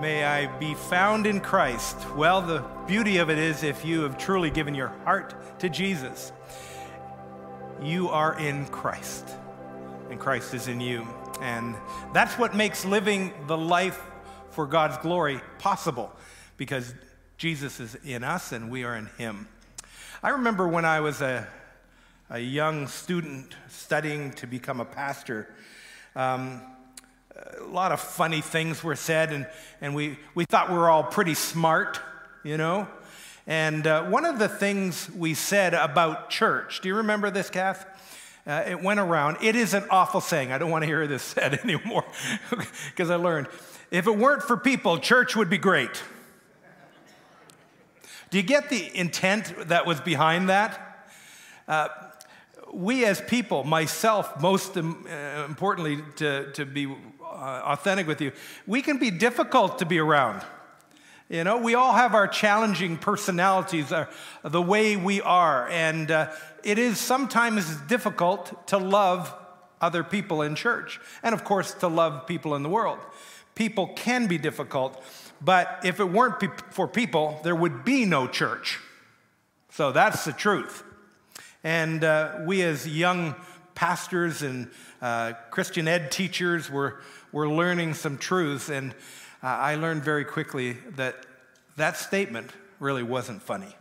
May I be found in Christ. Well, the beauty of it is if you have truly given your heart to Jesus, you are in Christ, and Christ is in you. And that's what makes living the life for God's glory possible, because Jesus is in us and we are in Him. I remember when I was a, a young student studying to become a pastor. Um, a lot of funny things were said, and, and we, we thought we were all pretty smart, you know? And uh, one of the things we said about church, do you remember this, Kath? Uh, it went around. It is an awful saying. I don't want to hear this said anymore because I learned. If it weren't for people, church would be great. Do you get the intent that was behind that? Uh, we as people, myself most uh, importantly to, to be authentic with you, we can be difficult to be around. You know, we all have our challenging personalities, uh, the way we are, and uh, it is sometimes difficult to love other people in church, and of course, to love people in the world. People can be difficult, but if it weren't pe- for people, there would be no church. So that's the truth. And uh, we, as young pastors and uh, Christian ed teachers, were we're learning some truths. And uh, I learned very quickly that that statement really wasn't funny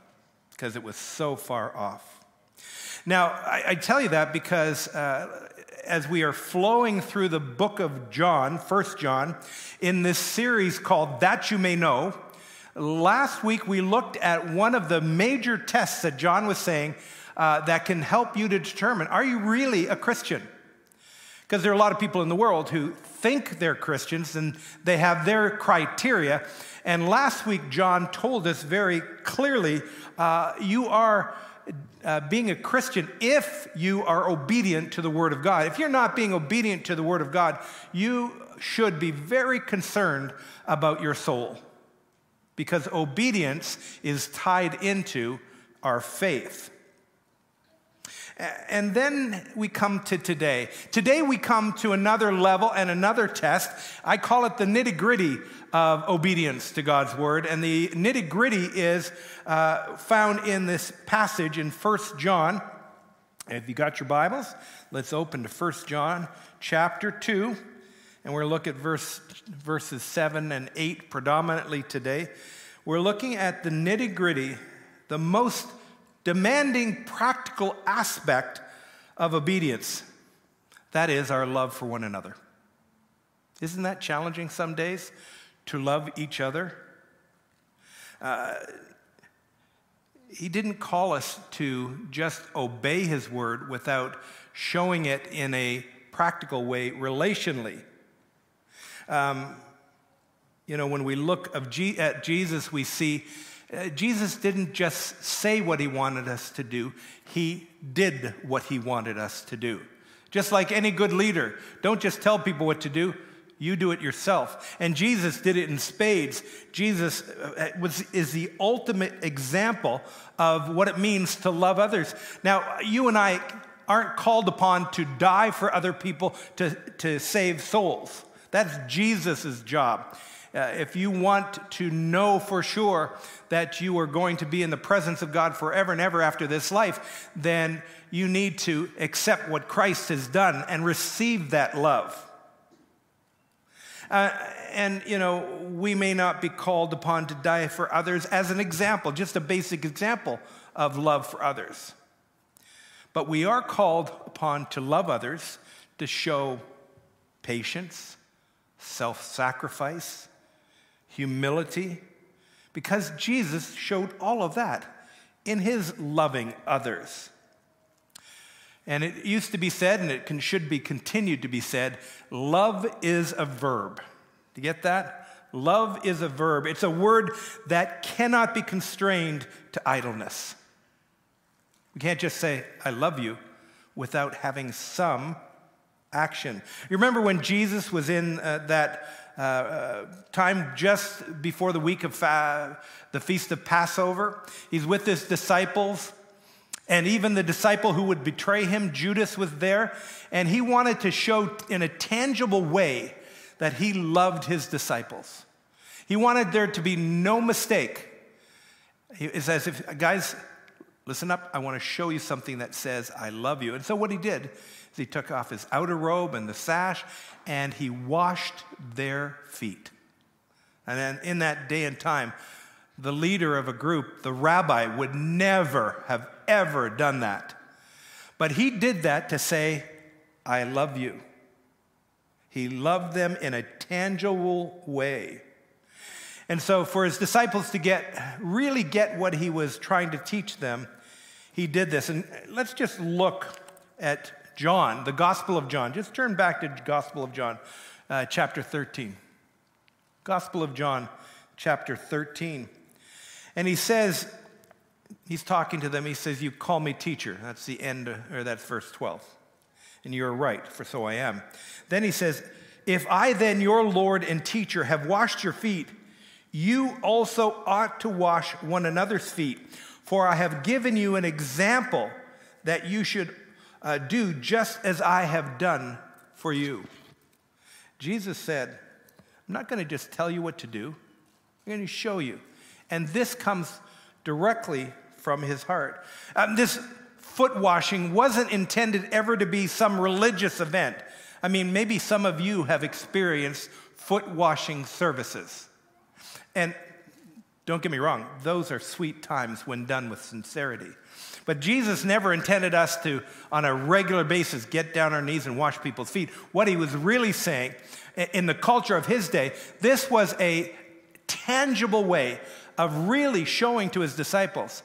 because it was so far off. Now, I, I tell you that because uh, as we are flowing through the book of John, First John, in this series called That You May Know, last week we looked at one of the major tests that John was saying uh, that can help you to determine are you really a Christian? Because there are a lot of people in the world who think they're Christians and they have their criteria. And last week, John told us very clearly uh, you are uh, being a Christian if you are obedient to the Word of God. If you're not being obedient to the Word of God, you should be very concerned about your soul because obedience is tied into our faith. And then we come to today. Today we come to another level and another test. I call it the nitty gritty of obedience to God's word. And the nitty gritty is uh, found in this passage in 1 John. If you got your Bibles, let's open to 1 John chapter 2. And we're looking at verse, verses 7 and 8 predominantly today. We're looking at the nitty gritty, the most demanding practical aspect of obedience. That is our love for one another. Isn't that challenging some days to love each other? Uh, he didn't call us to just obey his word without showing it in a practical way relationally. Um, you know, when we look at Jesus, we see uh, Jesus didn't just say what he wanted us to do, he did what he wanted us to do. Just like any good leader, don't just tell people what to do, you do it yourself. And Jesus did it in spades. Jesus uh, was, is the ultimate example of what it means to love others. Now, you and I aren't called upon to die for other people to, to save souls. That's Jesus' job. Uh, if you want to know for sure that you are going to be in the presence of God forever and ever after this life, then you need to accept what Christ has done and receive that love. Uh, and, you know, we may not be called upon to die for others as an example, just a basic example of love for others. But we are called upon to love others, to show patience, self sacrifice, humility, because Jesus showed all of that in his loving others. And it used to be said, and it can, should be continued to be said love is a verb. Do you get that? Love is a verb. It's a word that cannot be constrained to idleness. We can't just say, I love you, without having some action. You remember when Jesus was in uh, that uh, uh, time just before the week of fa- the feast of Passover. He's with his disciples, and even the disciple who would betray him, Judas, was there. And he wanted to show in a tangible way that he loved his disciples. He wanted there to be no mistake. It's as if, guys, listen up, I want to show you something that says, I love you. And so what he did he took off his outer robe and the sash and he washed their feet. And then in that day and time, the leader of a group, the rabbi, would never have ever done that. But he did that to say, I love you. He loved them in a tangible way. And so, for his disciples to get really get what he was trying to teach them, he did this. And let's just look at John, the Gospel of John. Just turn back to Gospel of John, uh, chapter 13. Gospel of John, chapter 13. And he says, he's talking to them, he says, You call me teacher. That's the end, or that's verse 12 and you are right, for so I am. Then he says, If I then, your Lord and teacher, have washed your feet, you also ought to wash one another's feet. For I have given you an example that you should uh, do just as I have done for you. Jesus said, I'm not going to just tell you what to do, I'm going to show you. And this comes directly from his heart. Um, this foot washing wasn't intended ever to be some religious event. I mean, maybe some of you have experienced foot washing services. And don't get me wrong, those are sweet times when done with sincerity. But Jesus never intended us to, on a regular basis, get down our knees and wash people's feet. What he was really saying, in the culture of his day, this was a tangible way of really showing to his disciples,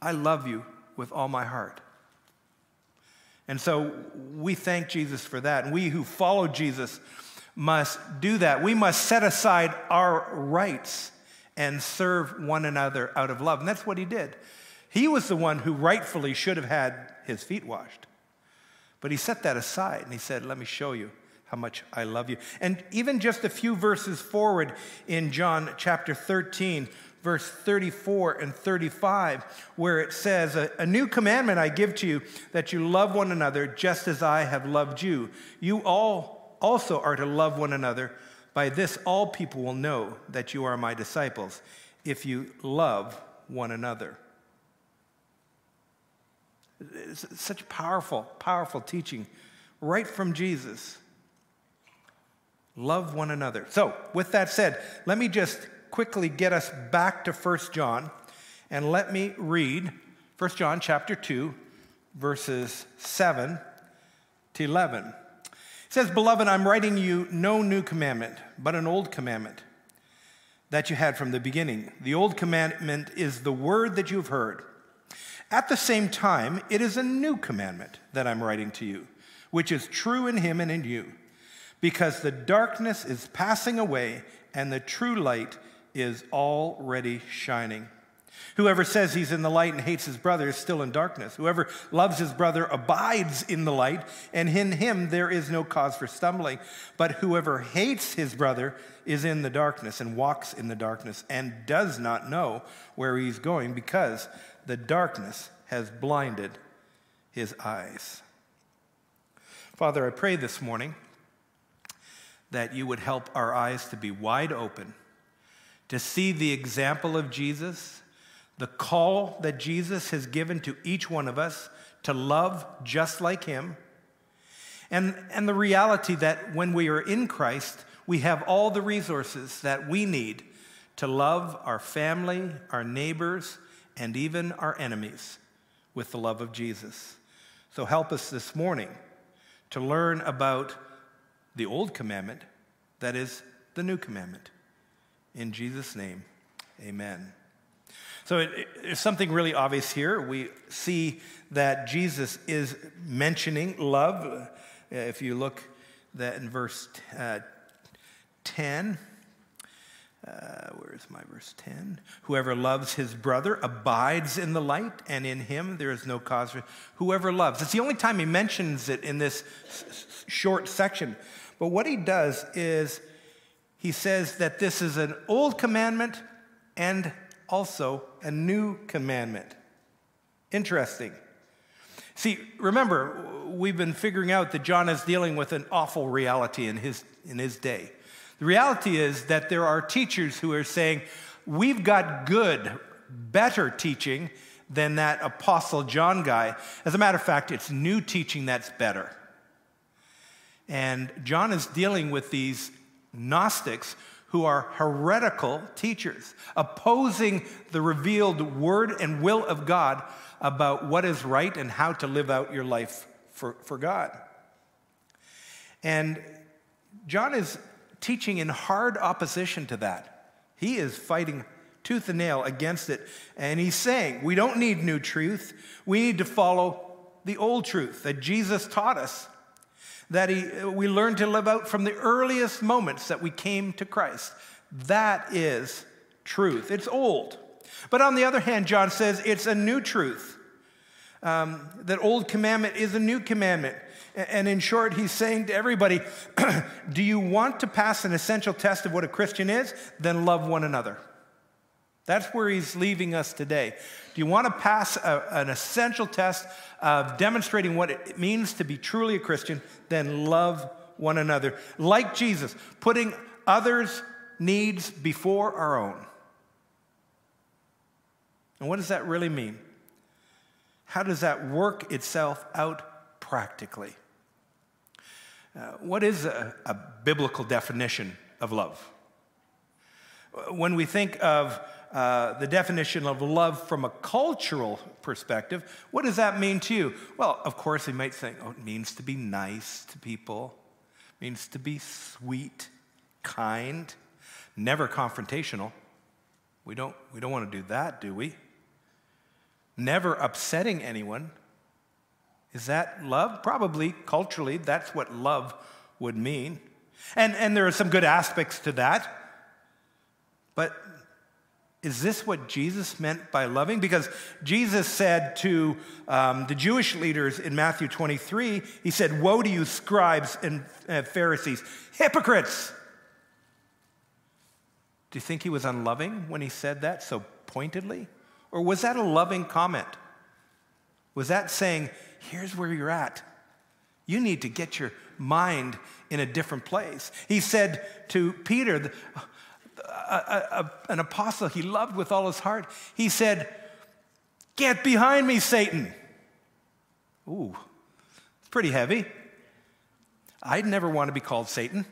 I love you with all my heart. And so we thank Jesus for that. And we who follow Jesus must do that. We must set aside our rights and serve one another out of love. And that's what he did. He was the one who rightfully should have had his feet washed. But he set that aside and he said, Let me show you how much I love you. And even just a few verses forward in John chapter 13, verse 34 and 35, where it says, a, new commandment I give to you, that you love one another just as I have loved you. You all also are to love one another. By this, all people will know that you are my disciples, if you love one another. It's such powerful, powerful teaching right from Jesus. Love one another. So, with that said, let me just quickly get us back to 1 John and let me read 1 John chapter 2 verses 7 to 11. It says, "Beloved, I'm writing you no new commandment, but an old commandment that you had from the beginning. The old commandment is the word that you've heard. At the same time, it is a new commandment that I'm writing to you, which is true in him and in you, because the darkness is passing away and the true light is already shining. Whoever says he's in the light and hates his brother is still in darkness. Whoever loves his brother abides in the light, and in him there is no cause for stumbling. But whoever hates his brother is in the darkness and walks in the darkness and does not know where he's going because the darkness has blinded his eyes. Father, I pray this morning that you would help our eyes to be wide open to see the example of Jesus, the call that Jesus has given to each one of us to love just like him, and, and the reality that when we are in Christ, we have all the resources that we need to love our family, our neighbors, and even our enemies with the love of Jesus. So help us this morning to learn about the old commandment, that is, the new commandment. In Jesus' name, amen. So it, it, there's something really obvious here. We see that Jesus is mentioning love. If you look that in verse uh, 10, uh, where is my verse 10? Whoever loves his brother abides in the light, and in him there is no cause for whoever loves. It's the only time he mentions it in this s- short section. But what he does is he says that this is an old commandment and also a new commandment. Interesting. See, remember, we've been figuring out that John is dealing with an awful reality in his, in his day. The reality is that there are teachers who are saying, we've got good, better teaching than that Apostle John guy. As a matter of fact, it's new teaching that's better. And John is dealing with these Gnostics who are heretical teachers, opposing the revealed word and will of God about what is right and how to live out your life for, for God. And John is teaching in hard opposition to that. He is fighting tooth and nail against it. And he's saying, we don't need new truth. We need to follow the old truth that Jesus taught us that he, we learned to live out from the earliest moments that we came to Christ. That is truth. It's old. But on the other hand, John says it's a new truth. Um, that old commandment is a new commandment. And in short, he's saying to everybody Do you want to pass an essential test of what a Christian is? Then love one another. That's where he's leaving us today. Do you want to pass a, an essential test of demonstrating what it means to be truly a Christian? Then love one another. Like Jesus, putting others' needs before our own. And what does that really mean? How does that work itself out practically? Uh, what is a, a biblical definition of love? When we think of uh, the definition of love from a cultural perspective, what does that mean to you? Well, of course, we might think, oh, it means to be nice to people, it means to be sweet, kind, never confrontational. We don't, we don't want to do that, do we? Never upsetting anyone. Is that love? Probably culturally, that's what love would mean. And, and there are some good aspects to that. But is this what Jesus meant by loving? Because Jesus said to um, the Jewish leaders in Matthew 23, He said, Woe to you, scribes and uh, Pharisees, hypocrites! Do you think he was unloving when he said that so pointedly? Or was that a loving comment? Was that saying, Here's where you're at? You need to get your mind in a different place. He said to Peter, an apostle he loved with all his heart, he said, Get behind me, Satan. Ooh, it's pretty heavy. I'd never want to be called Satan.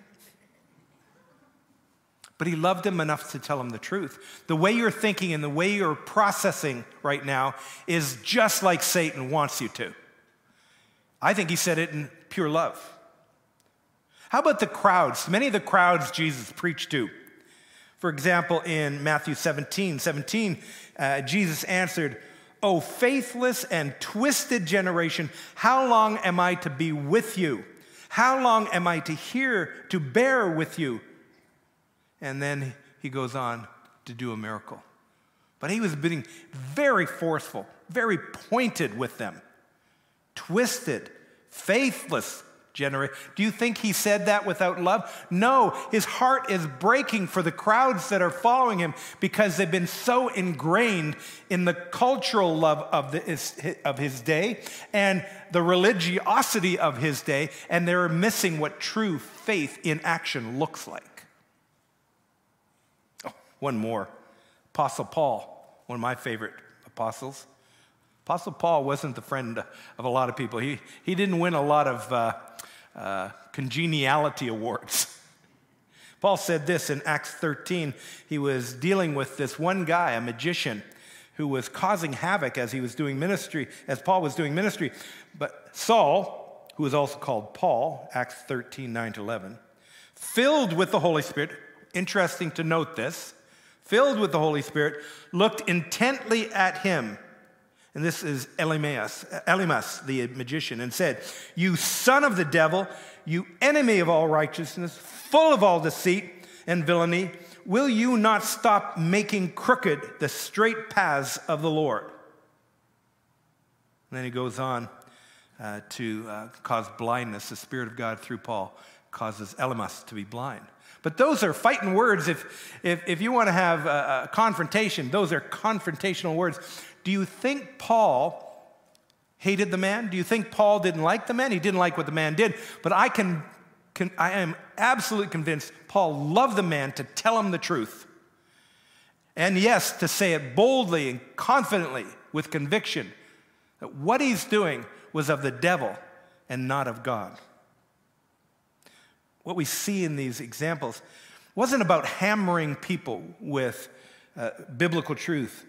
But he loved him enough to tell him the truth. The way you're thinking and the way you're processing right now is just like Satan wants you to. I think he said it in pure love. How about the crowds? Many of the crowds Jesus preached to for example, in Matthew 17 17, uh, Jesus answered, O faithless and twisted generation, how long am I to be with you? How long am I to hear, to bear with you? And then he goes on to do a miracle. But he was being very forceful, very pointed with them. Twisted, faithless generation. Do you think he said that without love? No, his heart is breaking for the crowds that are following him because they've been so ingrained in the cultural love of, the, of his day and the religiosity of his day, and they're missing what true faith in action looks like. Oh, one more Apostle Paul, one of my favorite apostles. Apostle Paul wasn't the friend of a lot of people. He, he didn't win a lot of uh, uh, congeniality awards. Paul said this in Acts 13. He was dealing with this one guy, a magician, who was causing havoc as he was doing ministry, as Paul was doing ministry. But Saul, who was also called Paul, Acts 13, 9 to 11, filled with the Holy Spirit, interesting to note this, filled with the Holy Spirit, looked intently at him and this is Elymas, Elymas, the magician, and said, You son of the devil, you enemy of all righteousness, full of all deceit and villainy, will you not stop making crooked the straight paths of the Lord? And then he goes on uh, to uh, cause blindness. The Spirit of God through Paul causes Elymas to be blind. But those are fighting words. If, if, if you want to have a, a confrontation, those are confrontational words. Do you think Paul hated the man? Do you think Paul didn't like the man? He didn't like what the man did. But I can I am absolutely convinced Paul loved the man to tell him the truth. And yes, to say it boldly and confidently with conviction that what he's doing was of the devil and not of God. What we see in these examples wasn't about hammering people with uh, biblical truth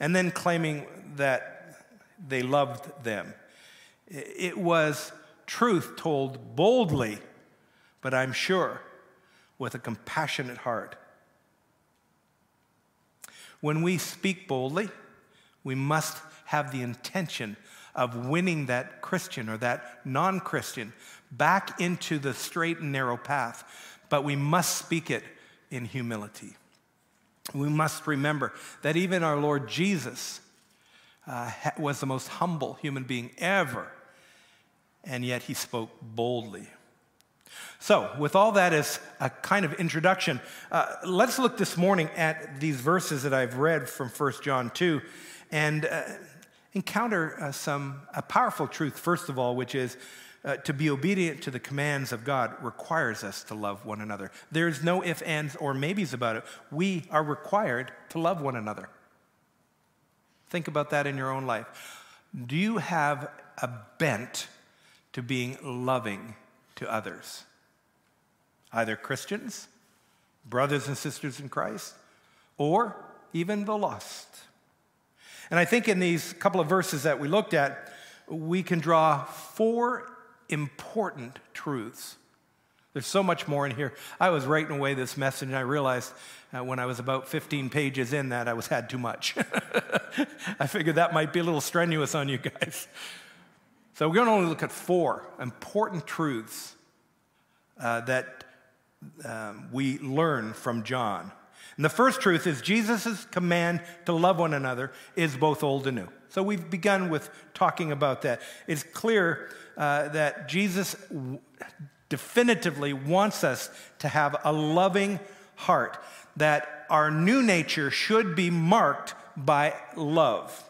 and then claiming that they loved them. It was truth told boldly, but I'm sure with a compassionate heart. When we speak boldly, we must have the intention of winning that Christian or that non Christian back into the straight and narrow path, but we must speak it in humility. We must remember that even our Lord Jesus uh, was the most humble human being ever, and yet he spoke boldly. So, with all that as a kind of introduction, uh, let's look this morning at these verses that I've read from 1 John 2 and uh, encounter uh, some a powerful truth, first of all, which is uh, to be obedient to the commands of God requires us to love one another. There is no ifs, ands, or maybes about it. We are required to love one another. Think about that in your own life. Do you have a bent to being loving to others? Either Christians, brothers and sisters in Christ, or even the lost. And I think in these couple of verses that we looked at, we can draw four important truths. There's so much more in here. I was writing away this message and I realized uh, when I was about 15 pages in that I was had too much. I figured that might be a little strenuous on you guys. So we're going to only look at four important truths uh, that um, we learn from John. And the first truth is Jesus' command to love one another is both old and new. So we've begun with talking about that. It's clear uh, that Jesus w- definitively wants us to have a loving heart, that our new nature should be marked by love.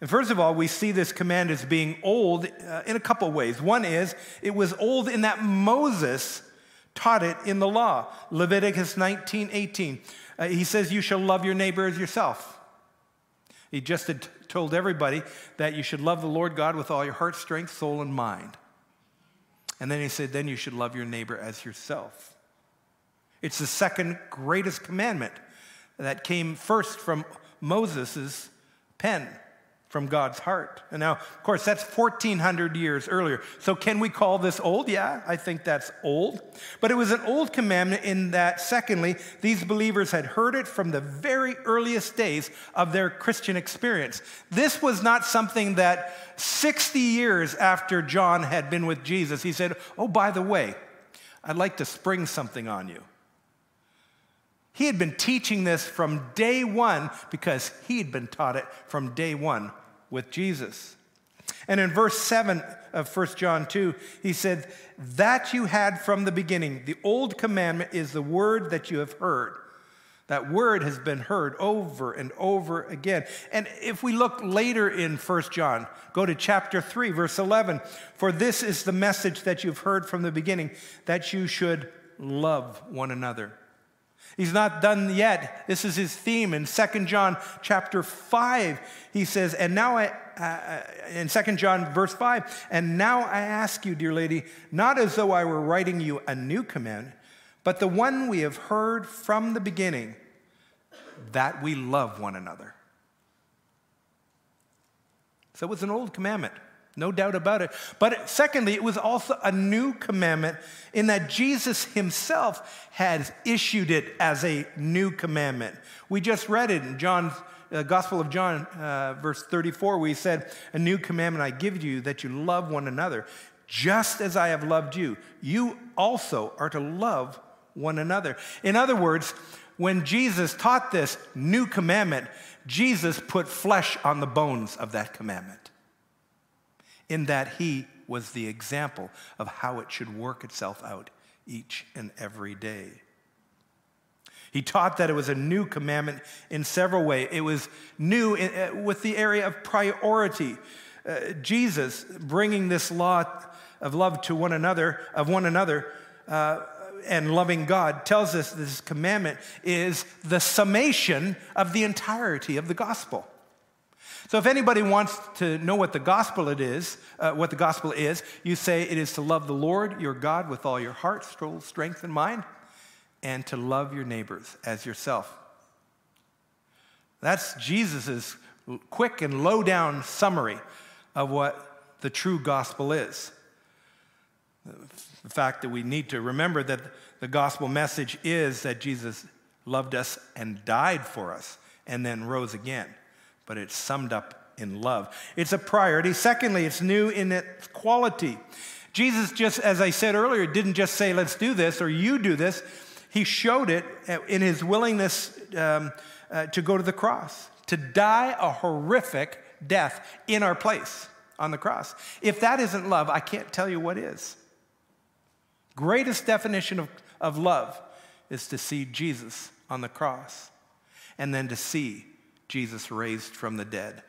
And first of all, we see this command as being old uh, in a couple ways. One is it was old in that Moses taught it in the law. Leviticus 19 18. Uh, he says, You shall love your neighbor as yourself. He just had told everybody that you should love the Lord God with all your heart, strength, soul, and mind. And then he said, Then you should love your neighbor as yourself. It's the second greatest commandment that came first from Moses' pen from God's heart. And now, of course, that's 1400 years earlier. So, can we call this old? Yeah, I think that's old. But it was an old commandment in that, secondly, these believers had heard it from the very earliest days of their Christian experience. This was not something that 60 years after John had been with Jesus, he said, Oh, by the way, I'd like to spring something on you. He had been teaching this from day one because he had been taught it from day one with Jesus. And in verse 7 of 1 John 2, he said, That you had from the beginning. The old commandment is the word that you have heard. That word has been heard over and over again. And if we look later in 1 John, go to chapter 3, verse 11. For this is the message that you've heard from the beginning, that you should love one another. He's not done yet. This is his theme in 2 John chapter 5. He says, and now I, uh, in 2 John verse 5, and now I ask you, dear lady, not as though I were writing you a new command, but the one we have heard from the beginning, that we love one another. So it was an old commandment. No doubt about it. But secondly, it was also a new commandment in that Jesus himself had issued it as a new commandment. We just read it in John's uh, Gospel of John, uh, verse 34, where he said, A new commandment I give you that you love one another. Just as I have loved you, you also are to love one another. In other words, when Jesus taught this new commandment, Jesus put flesh on the bones of that commandment in that he was the example of how it should work itself out each and every day. He taught that it was a new commandment in several ways. It was new in, uh, with the area of priority. Uh, Jesus bringing this law of love to one another, of one another, uh, and loving God tells us this commandment is the summation of the entirety of the gospel. So if anybody wants to know what the gospel it is, uh, what the gospel is, you say it is to love the Lord your God with all your heart, soul, strength, and mind, and to love your neighbors as yourself. That's Jesus's quick and low down summary of what the true gospel is. The fact that we need to remember that the gospel message is that Jesus loved us and died for us and then rose again but it's summed up in love. It's a priority. Secondly, it's new in its quality. Jesus, just as I said earlier, didn't just say, let's do this or you do this. He showed it in his willingness um, uh, to go to the cross, to die a horrific death in our place on the cross. If that isn't love, I can't tell you what is. Greatest definition of, of love is to see Jesus on the cross and then to see Jesus raised from the dead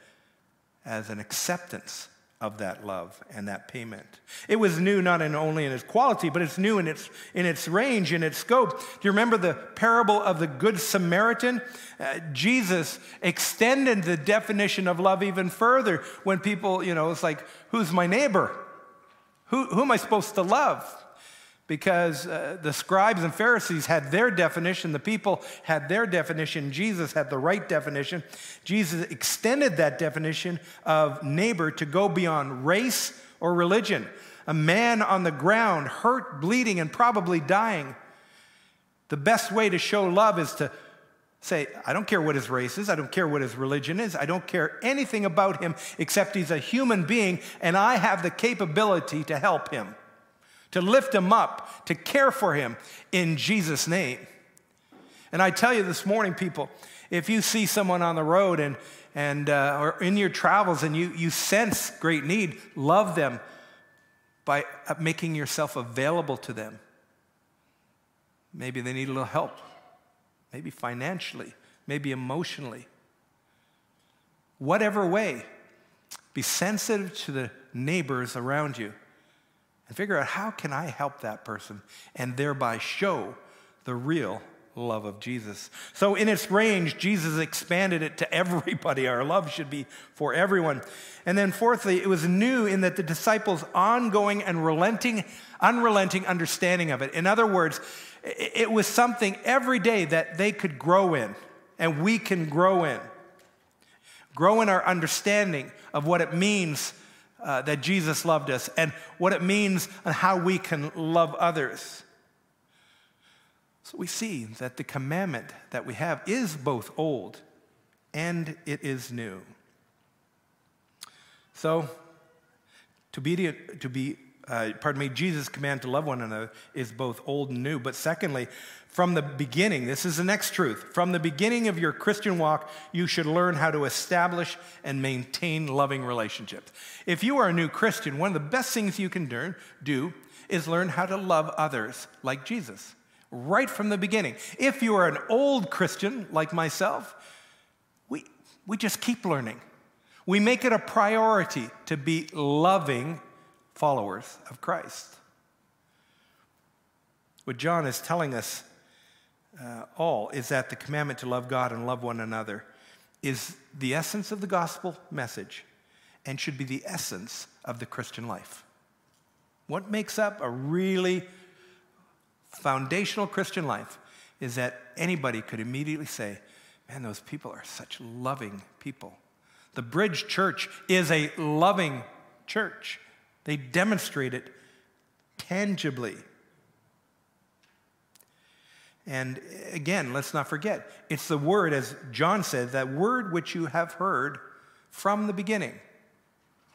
as an acceptance of that love and that payment. It was new not in only in its quality, but it's new in its, in its range, in its scope. Do you remember the parable of the Good Samaritan? Uh, Jesus extended the definition of love even further when people, you know, it's like, who's my neighbor? Who, who am I supposed to love? Because uh, the scribes and Pharisees had their definition, the people had their definition, Jesus had the right definition. Jesus extended that definition of neighbor to go beyond race or religion. A man on the ground, hurt, bleeding, and probably dying. The best way to show love is to say, I don't care what his race is, I don't care what his religion is, I don't care anything about him except he's a human being and I have the capability to help him to lift him up, to care for him in Jesus' name. And I tell you this morning, people, if you see someone on the road and, and uh, or in your travels and you, you sense great need, love them by uh, making yourself available to them. Maybe they need a little help, maybe financially, maybe emotionally. Whatever way, be sensitive to the neighbors around you and figure out how can I help that person and thereby show the real love of Jesus. So in its range, Jesus expanded it to everybody. Our love should be for everyone. And then fourthly, it was new in that the disciples' ongoing and relenting, unrelenting understanding of it. In other words, it was something every day that they could grow in and we can grow in. Grow in our understanding of what it means uh, that Jesus loved us and what it means and how we can love others. So we see that the commandment that we have is both old and it is new. So, to be, to be uh, pardon me, Jesus' command to love one another is both old and new. But secondly, from the beginning, this is the next truth. From the beginning of your Christian walk, you should learn how to establish and maintain loving relationships. If you are a new Christian, one of the best things you can learn, do is learn how to love others like Jesus, right from the beginning. If you are an old Christian like myself, we, we just keep learning. We make it a priority to be loving followers of Christ. What John is telling us uh, all is that the commandment to love God and love one another is the essence of the gospel message and should be the essence of the Christian life. What makes up a really foundational Christian life is that anybody could immediately say, Man, those people are such loving people. The Bridge Church is a loving church. They demonstrate it tangibly. And again, let's not forget, it's the word, as John said, that word which you have heard from the beginning.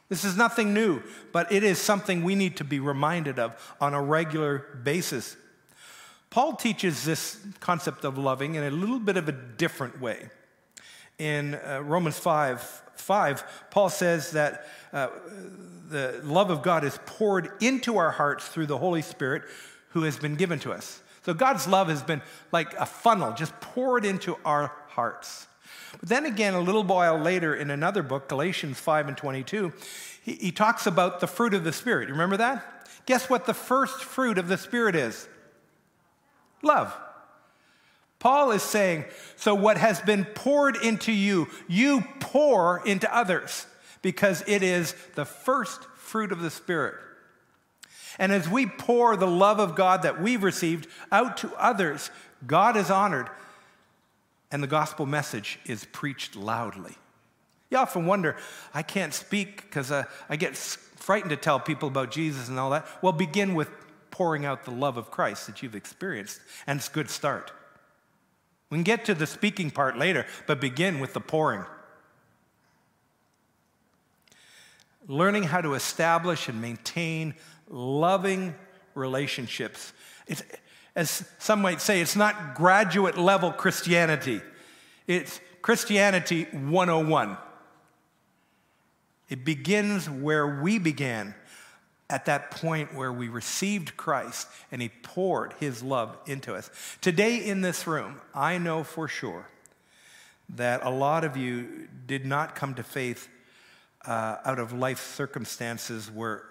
This is nothing new, but it is something we need to be reminded of on a regular basis. Paul teaches this concept of loving in a little bit of a different way. In uh, Romans 5 5, Paul says that uh, the love of God is poured into our hearts through the Holy Spirit who has been given to us. So God's love has been like a funnel, just poured into our hearts. But then again, a little while later in another book, Galatians 5 and 22, he, he talks about the fruit of the Spirit. You remember that? Guess what the first fruit of the Spirit is? Love. Paul is saying, so what has been poured into you, you pour into others because it is the first fruit of the Spirit. And as we pour the love of God that we've received out to others, God is honored and the gospel message is preached loudly. You often wonder, I can't speak because uh, I get frightened to tell people about Jesus and all that. Well, begin with pouring out the love of Christ that you've experienced, and it's a good start. We can get to the speaking part later, but begin with the pouring. Learning how to establish and maintain loving relationships. It's, as some might say, it's not graduate level Christianity, it's Christianity 101. It begins where we began, at that point where we received Christ and He poured His love into us. Today in this room, I know for sure that a lot of you did not come to faith uh, out of life circumstances where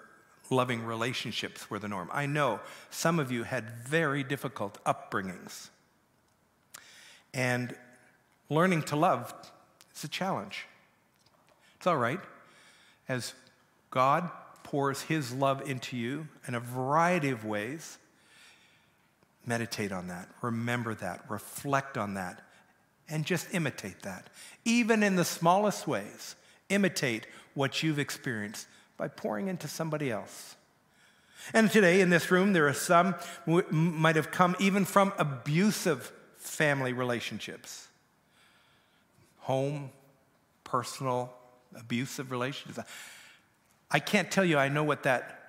loving relationships were the norm. I know some of you had very difficult upbringings. And learning to love is a challenge. It's all right. As God pours his love into you in a variety of ways, meditate on that, remember that, reflect on that, and just imitate that. Even in the smallest ways, imitate what you've experienced by pouring into somebody else. And today in this room, there are some who might have come even from abusive family relationships home, personal, abusive relationships. I can't tell you I know what that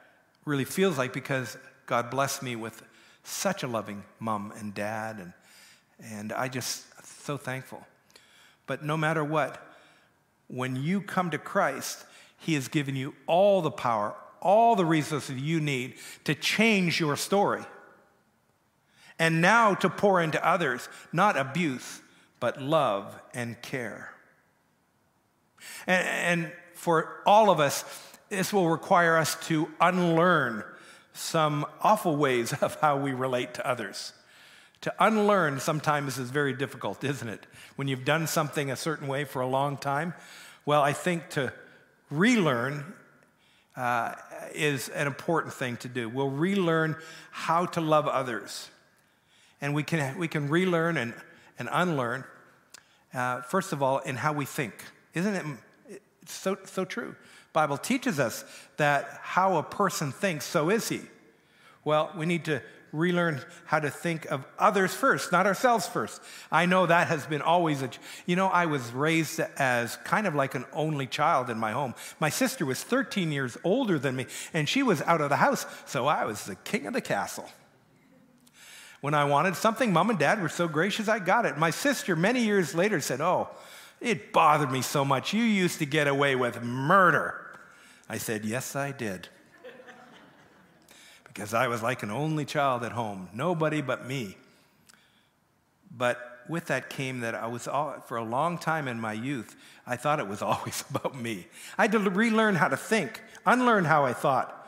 really feels like because God blessed me with such a loving mom and dad, and, and I just so thankful. But no matter what, when you come to Christ, he has given you all the power, all the resources you need to change your story. And now to pour into others, not abuse, but love and care. And, and for all of us, this will require us to unlearn some awful ways of how we relate to others. To unlearn sometimes is very difficult, isn't it? When you've done something a certain way for a long time. Well, I think to relearn uh, is an important thing to do. We'll relearn how to love others. And we can, we can relearn and, and unlearn, uh, first of all, in how we think. Isn't it so, so true? Bible teaches us that how a person thinks, so is he. Well, we need to relearn how to think of others first, not ourselves first. I know that has been always a, you know, I was raised as kind of like an only child in my home. My sister was 13 years older than me, and she was out of the house, so I was the king of the castle. When I wanted something, mom and dad were so gracious I got it. My sister, many years later, said, Oh, it bothered me so much. You used to get away with murder. I said, Yes, I did because I was like an only child at home, nobody but me. But with that came that I was, all, for a long time in my youth, I thought it was always about me. I had to relearn how to think, unlearn how I thought.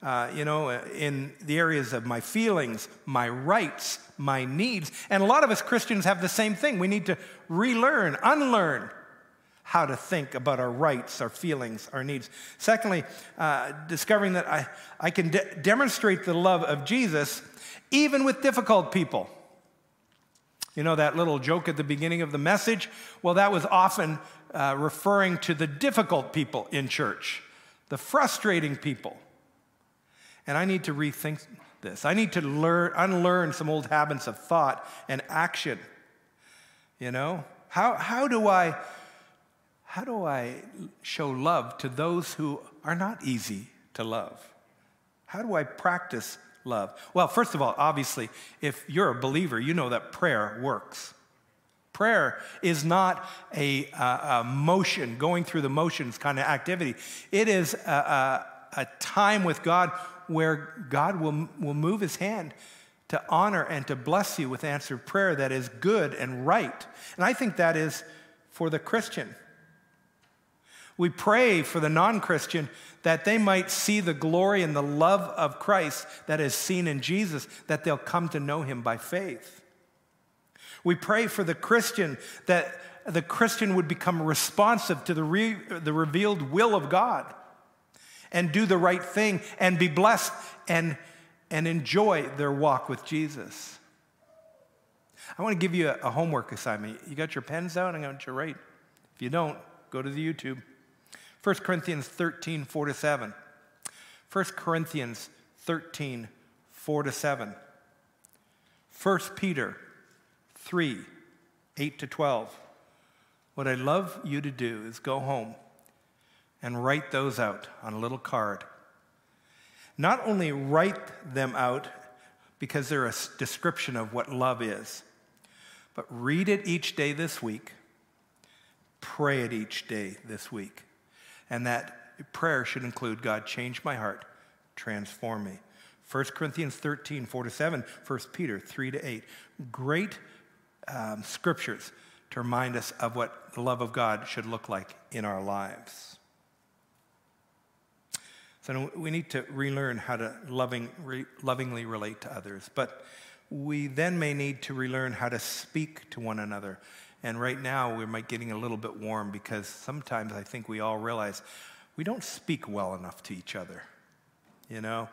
Uh, you know, in the areas of my feelings, my rights, my needs. And a lot of us Christians have the same thing. We need to relearn, unlearn how to think about our rights, our feelings, our needs. Secondly, uh, discovering that I, I can de- demonstrate the love of Jesus even with difficult people. You know that little joke at the beginning of the message? Well, that was often uh, referring to the difficult people in church, the frustrating people. And I need to rethink this. I need to learn, unlearn some old habits of thought and action. You know? How, how do I how do I show love to those who are not easy to love? How do I practice love? Well, first of all, obviously, if you're a believer, you know that prayer works. Prayer is not a, a, a motion, going through the motions kind of activity. It is a, a time with God where God will, will move his hand to honor and to bless you with answered prayer that is good and right. And I think that is for the Christian. We pray for the non Christian that they might see the glory and the love of Christ that is seen in Jesus, that they'll come to know him by faith. We pray for the Christian that the Christian would become responsive to the, re- the revealed will of God and do the right thing and be blessed and, and enjoy their walk with Jesus. I want to give you a, a homework assignment. You got your pens out? I'm going to write. If you don't, go to the YouTube. 1 Corinthians 13, 4 to 7. 1 Corinthians 13, 4 to 7. 1 Peter 3, 8 to 12. What I'd love you to do is go home and write those out on a little card. Not only write them out because they're a description of what love is, but read it each day this week, pray it each day this week. And that prayer should include God, change my heart, transform me. 1 Corinthians 13, 4 to 7, 1 Peter 3 to 8. Great um, scriptures to remind us of what the love of God should look like in our lives. So we need to relearn how to loving, re, lovingly relate to others. But we then may need to relearn how to speak to one another and right now, we're getting a little bit warm because sometimes I think we all realize we don't speak well enough to each other. You know,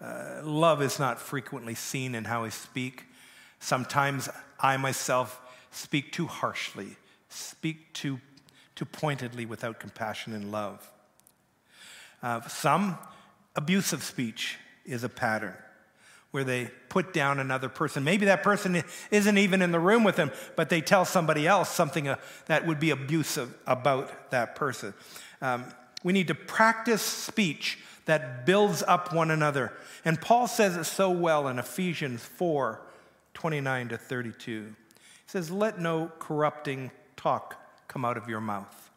uh, love is not frequently seen in how we speak. Sometimes I myself speak too harshly, speak too, too pointedly without compassion and love. Uh, some abusive speech is a pattern where they put down another person. Maybe that person isn't even in the room with them, but they tell somebody else something uh, that would be abusive about that person. Um, we need to practice speech that builds up one another. And Paul says it so well in Ephesians 4 29 to 32. He says, Let no corrupting talk come out of your mouth,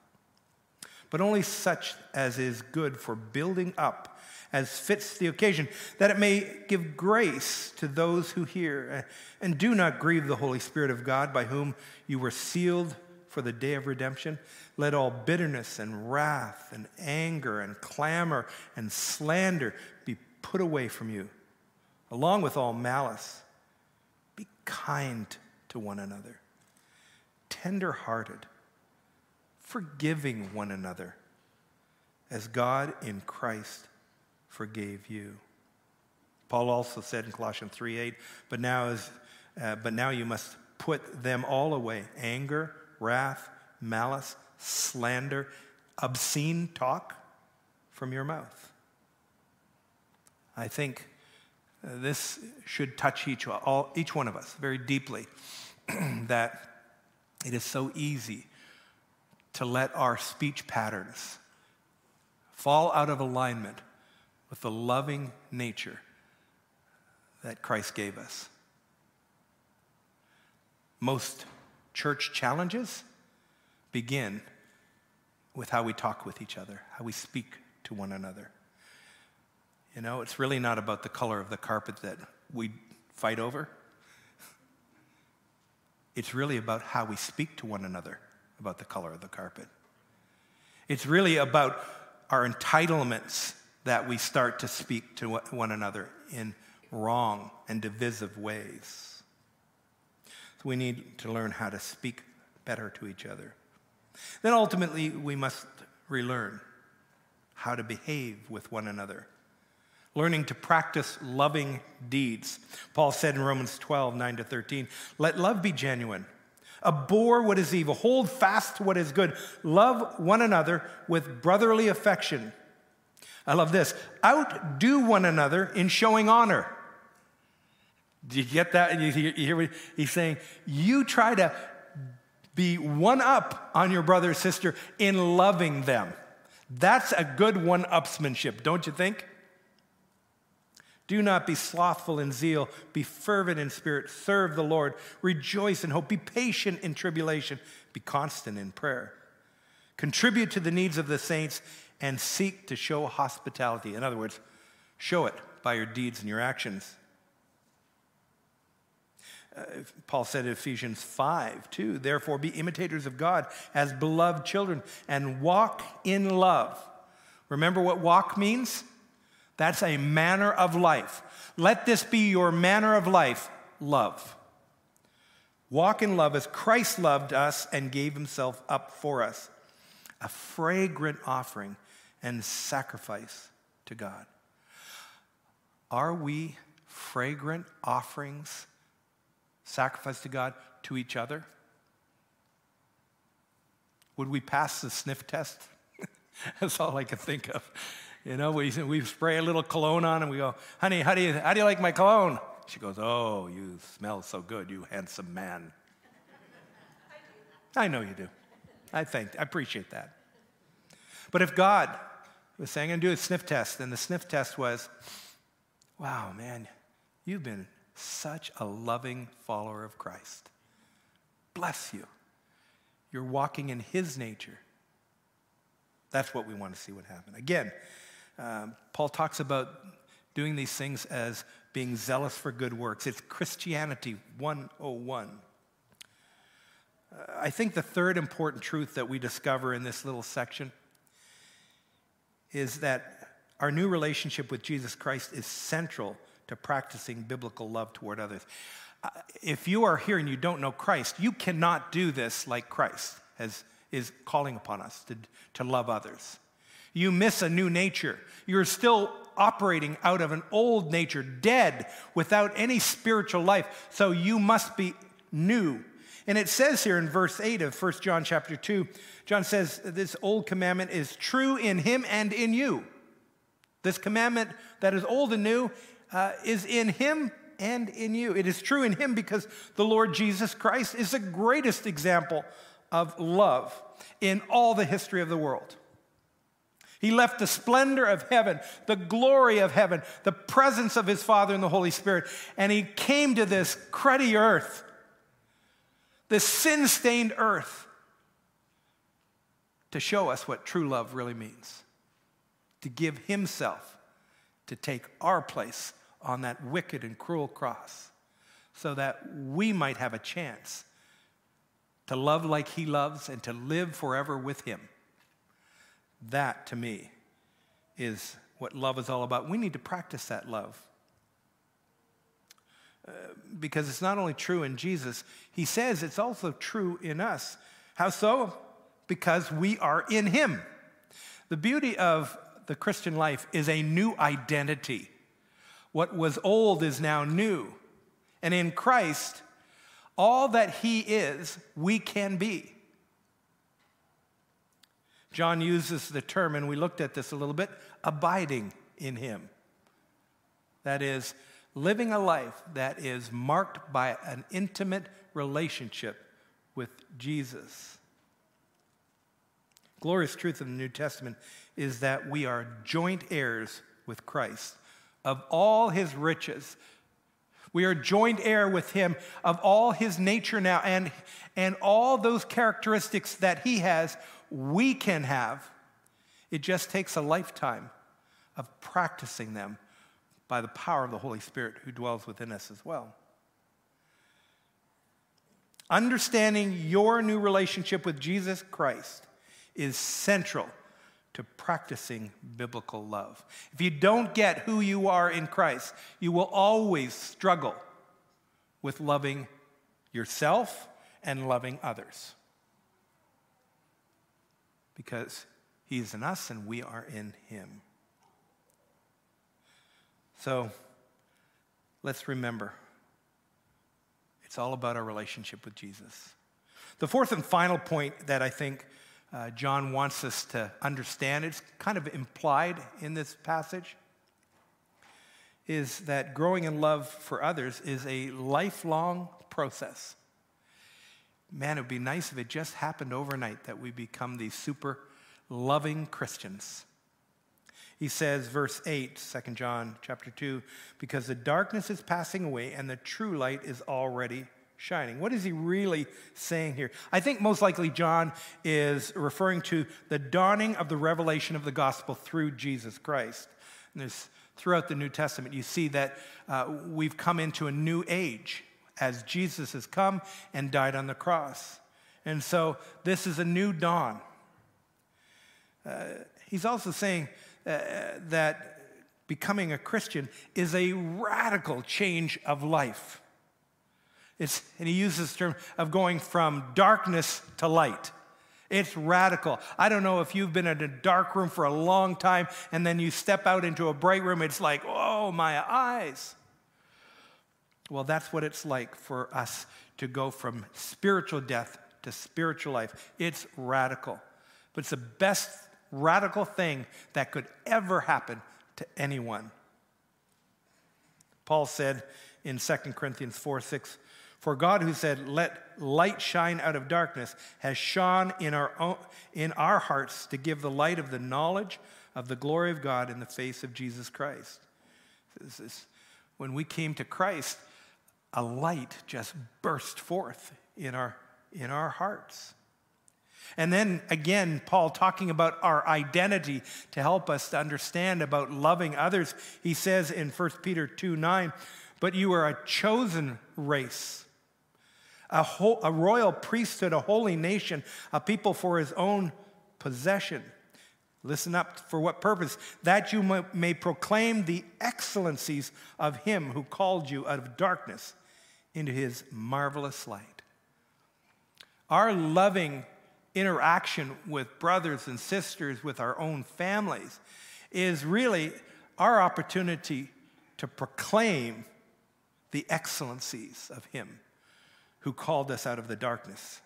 but only such as is good for building up as fits the occasion, that it may give grace to those who hear. And do not grieve the Holy Spirit of God, by whom you were sealed for the day of redemption. Let all bitterness and wrath and anger and clamor and slander be put away from you, along with all malice. Be kind to one another, tender hearted, forgiving one another, as God in Christ forgave you. Paul also said in Colossians 3:8, but now is uh, but now you must put them all away: anger, wrath, malice, slander, obscene talk from your mouth. I think uh, this should touch each, all, each one of us very deeply that it is so easy to let our speech patterns fall out of alignment with the loving nature that Christ gave us. Most church challenges begin with how we talk with each other, how we speak to one another. You know, it's really not about the color of the carpet that we fight over. It's really about how we speak to one another about the color of the carpet. It's really about our entitlements that we start to speak to one another in wrong and divisive ways. So we need to learn how to speak better to each other. Then ultimately, we must relearn how to behave with one another, learning to practice loving deeds. Paul said in Romans 12, 9 to 13, let love be genuine. Abhor what is evil. Hold fast to what is good. Love one another with brotherly affection. I love this. Outdo one another in showing honor. Do you get that? You hear what he's saying? You try to be one up on your brother or sister in loving them. That's a good one upsmanship, don't you think? Do not be slothful in zeal, be fervent in spirit, serve the Lord, rejoice in hope, be patient in tribulation, be constant in prayer. Contribute to the needs of the saints and seek to show hospitality. In other words, show it by your deeds and your actions. Uh, Paul said in Ephesians 5, too. Therefore, be imitators of God as beloved children and walk in love. Remember what walk means? That's a manner of life. Let this be your manner of life love. Walk in love as Christ loved us and gave himself up for us, a fragrant offering and sacrifice to God. Are we fragrant offerings, sacrifice to God, to each other? Would we pass the sniff test? That's all I can think of. You know, we, we spray a little cologne on and we go, honey, how do, you, how do you like my cologne? She goes, oh, you smell so good, you handsome man. I, I know you do. I thank, I appreciate that. But if God was saying, I'm going to do a sniff test, and the sniff test was, wow, man, you've been such a loving follower of Christ. Bless you. You're walking in his nature. That's what we want to see what happen. Again, um, Paul talks about doing these things as being zealous for good works. It's Christianity 101. Uh, I think the third important truth that we discover in this little section is that our new relationship with Jesus Christ is central to practicing biblical love toward others. Uh, if you are here and you don't know Christ, you cannot do this like Christ has, is calling upon us to, to love others. You miss a new nature. You're still operating out of an old nature, dead, without any spiritual life. So you must be new. And it says here in verse 8 of 1 John chapter 2, John says, This old commandment is true in him and in you. This commandment that is old and new uh, is in him and in you. It is true in him because the Lord Jesus Christ is the greatest example of love in all the history of the world. He left the splendor of heaven, the glory of heaven, the presence of his Father and the Holy Spirit, and he came to this cruddy earth, this sin stained earth, to show us what true love really means, to give himself to take our place on that wicked and cruel cross so that we might have a chance to love like he loves and to live forever with him. That, to me, is what love is all about. We need to practice that love. Because it's not only true in Jesus, he says it's also true in us. How so? Because we are in him. The beauty of the Christian life is a new identity. What was old is now new. And in Christ, all that he is, we can be. John uses the term, and we looked at this a little bit abiding in Him. That is, living a life that is marked by an intimate relationship with Jesus. Glorious truth of the New Testament is that we are joint heirs with Christ of all his riches. We are joint heir with him of all his nature now, and, and all those characteristics that he has we can have. It just takes a lifetime of practicing them by the power of the Holy Spirit who dwells within us as well. Understanding your new relationship with Jesus Christ is central to practicing biblical love. If you don't get who you are in Christ, you will always struggle with loving yourself and loving others because he is in us and we are in him. So let's remember it's all about our relationship with Jesus. The fourth and final point that I think uh, John wants us to understand, it's kind of implied in this passage, is that growing in love for others is a lifelong process man, it would be nice if it just happened overnight that we become these super loving Christians. He says, verse 8, 2 John chapter 2, because the darkness is passing away and the true light is already shining. What is he really saying here? I think most likely John is referring to the dawning of the revelation of the gospel through Jesus Christ. And there's, throughout the New Testament, you see that uh, we've come into a new age as Jesus has come and died on the cross. And so this is a new dawn. Uh, he's also saying uh, that becoming a Christian is a radical change of life. It's, and he uses the term of going from darkness to light. It's radical. I don't know if you've been in a dark room for a long time and then you step out into a bright room, it's like, oh, my eyes. Well, that's what it's like for us to go from spiritual death to spiritual life. It's radical. But it's the best radical thing that could ever happen to anyone. Paul said in 2 Corinthians 4 6, For God, who said, Let light shine out of darkness, has shone in our, own, in our hearts to give the light of the knowledge of the glory of God in the face of Jesus Christ. This is, when we came to Christ, a light just burst forth in our, in our hearts. And then again, Paul talking about our identity to help us to understand about loving others. He says in 1 Peter 2 9, but you are a chosen race, a, a royal priesthood, a holy nation, a people for his own possession. Listen up for what purpose? That you may proclaim the excellencies of him who called you out of darkness into his marvelous light. Our loving interaction with brothers and sisters, with our own families, is really our opportunity to proclaim the excellencies of him who called us out of the darkness.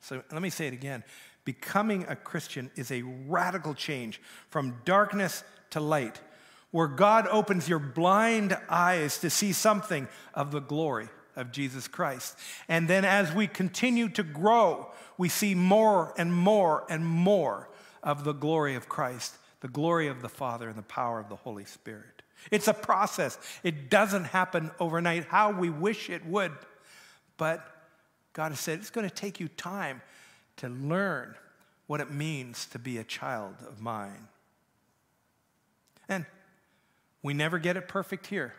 So let me say it again. Becoming a Christian is a radical change from darkness to light where God opens your blind eyes to see something of the glory of Jesus Christ. And then as we continue to grow, we see more and more and more of the glory of Christ, the glory of the Father, and the power of the Holy Spirit. It's a process, it doesn't happen overnight how we wish it would. But God has said it's going to take you time to learn what it means to be a child of mine. And we never get it perfect here.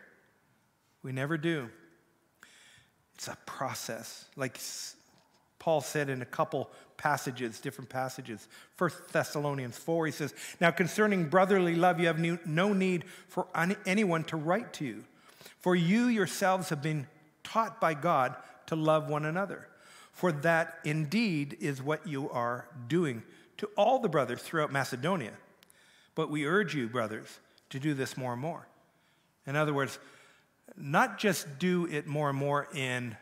We never do. It's a process. Like Paul said in a couple passages, different passages. First Thessalonians 4, he says, Now concerning brotherly love, you have no need for anyone to write to you, for you yourselves have been taught by God to love one another. For that indeed is what you are doing to all the brothers throughout Macedonia. But we urge you, brothers, to do this more and more. In other words, not just do it more and more in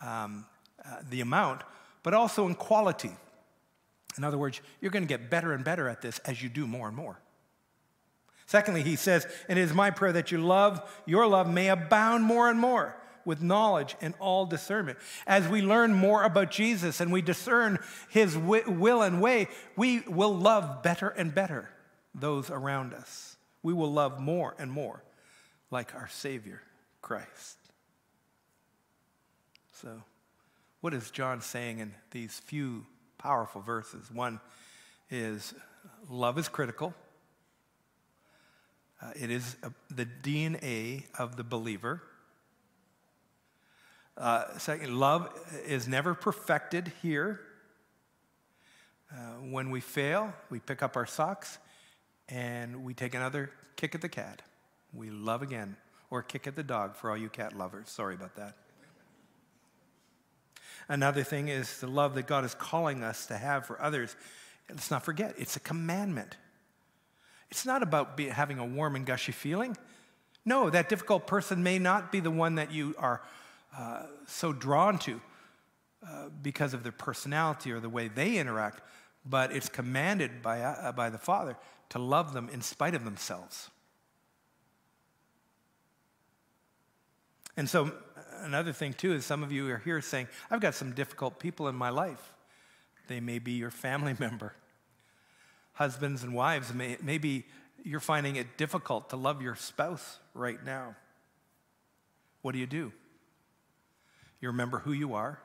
um, uh, the amount, but also in quality. In other words, you're going to get better and better at this as you do more and more. Secondly, he says, and it is my prayer that your love, your love may abound more and more with knowledge and all discernment. As we learn more about Jesus and we discern his will and way, we will love better and better those around us we will love more and more like our Savior, Christ. So, what is John saying in these few powerful verses? One is love is critical. Uh, it is a, the DNA of the believer. Uh, second, love is never perfected here. Uh, when we fail, we pick up our socks and we take another kick at the cat. We love again, or kick at the dog for all you cat lovers. Sorry about that. Another thing is the love that God is calling us to have for others. Let's not forget, it's a commandment. It's not about be, having a warm and gushy feeling. No, that difficult person may not be the one that you are uh, so drawn to uh, because of their personality or the way they interact, but it's commanded by, uh, by the Father to love them in spite of themselves. And so, another thing too is some of you are here saying, I've got some difficult people in my life. They may be your family member. Husbands and wives, may, maybe you're finding it difficult to love your spouse right now. What do you do? You remember who you are.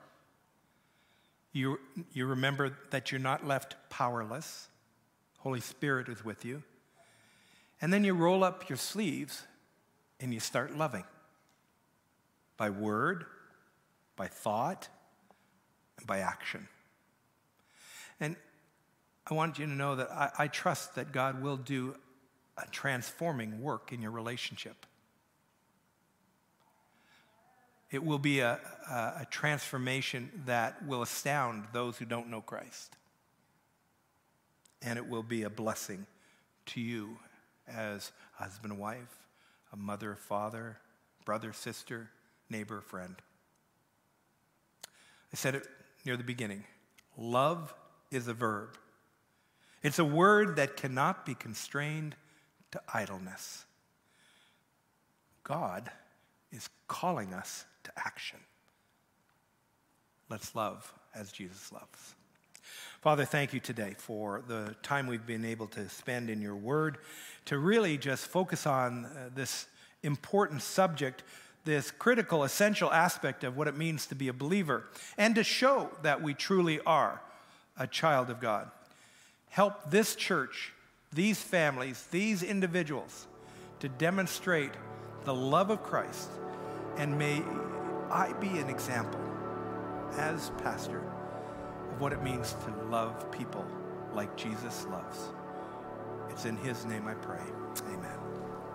You, you remember that you're not left powerless. Holy Spirit is with you. And then you roll up your sleeves and you start loving. By word, by thought, and by action. And I want you to know that I, I trust that God will do a transforming work in your relationship. It will be a, a, a, transformation that will astound those who don't know Christ. And it will be a blessing to you as husband and wife, a mother, father, brother, sister, neighbor, friend. I said it near the beginning. Love is a verb. It's a word that cannot be constrained to idleness. God is calling us to action. Let's love as Jesus loves. Father, thank you today for the time we've been able to spend in your word to really just focus on uh, this important subject, this critical, essential aspect of what it means to be a believer, and to show that we truly are a child of God. Help this church these families, these individuals, to demonstrate the love of Christ. And may I be an example as pastor of what it means to love people like Jesus loves. It's in his name I pray. Amen.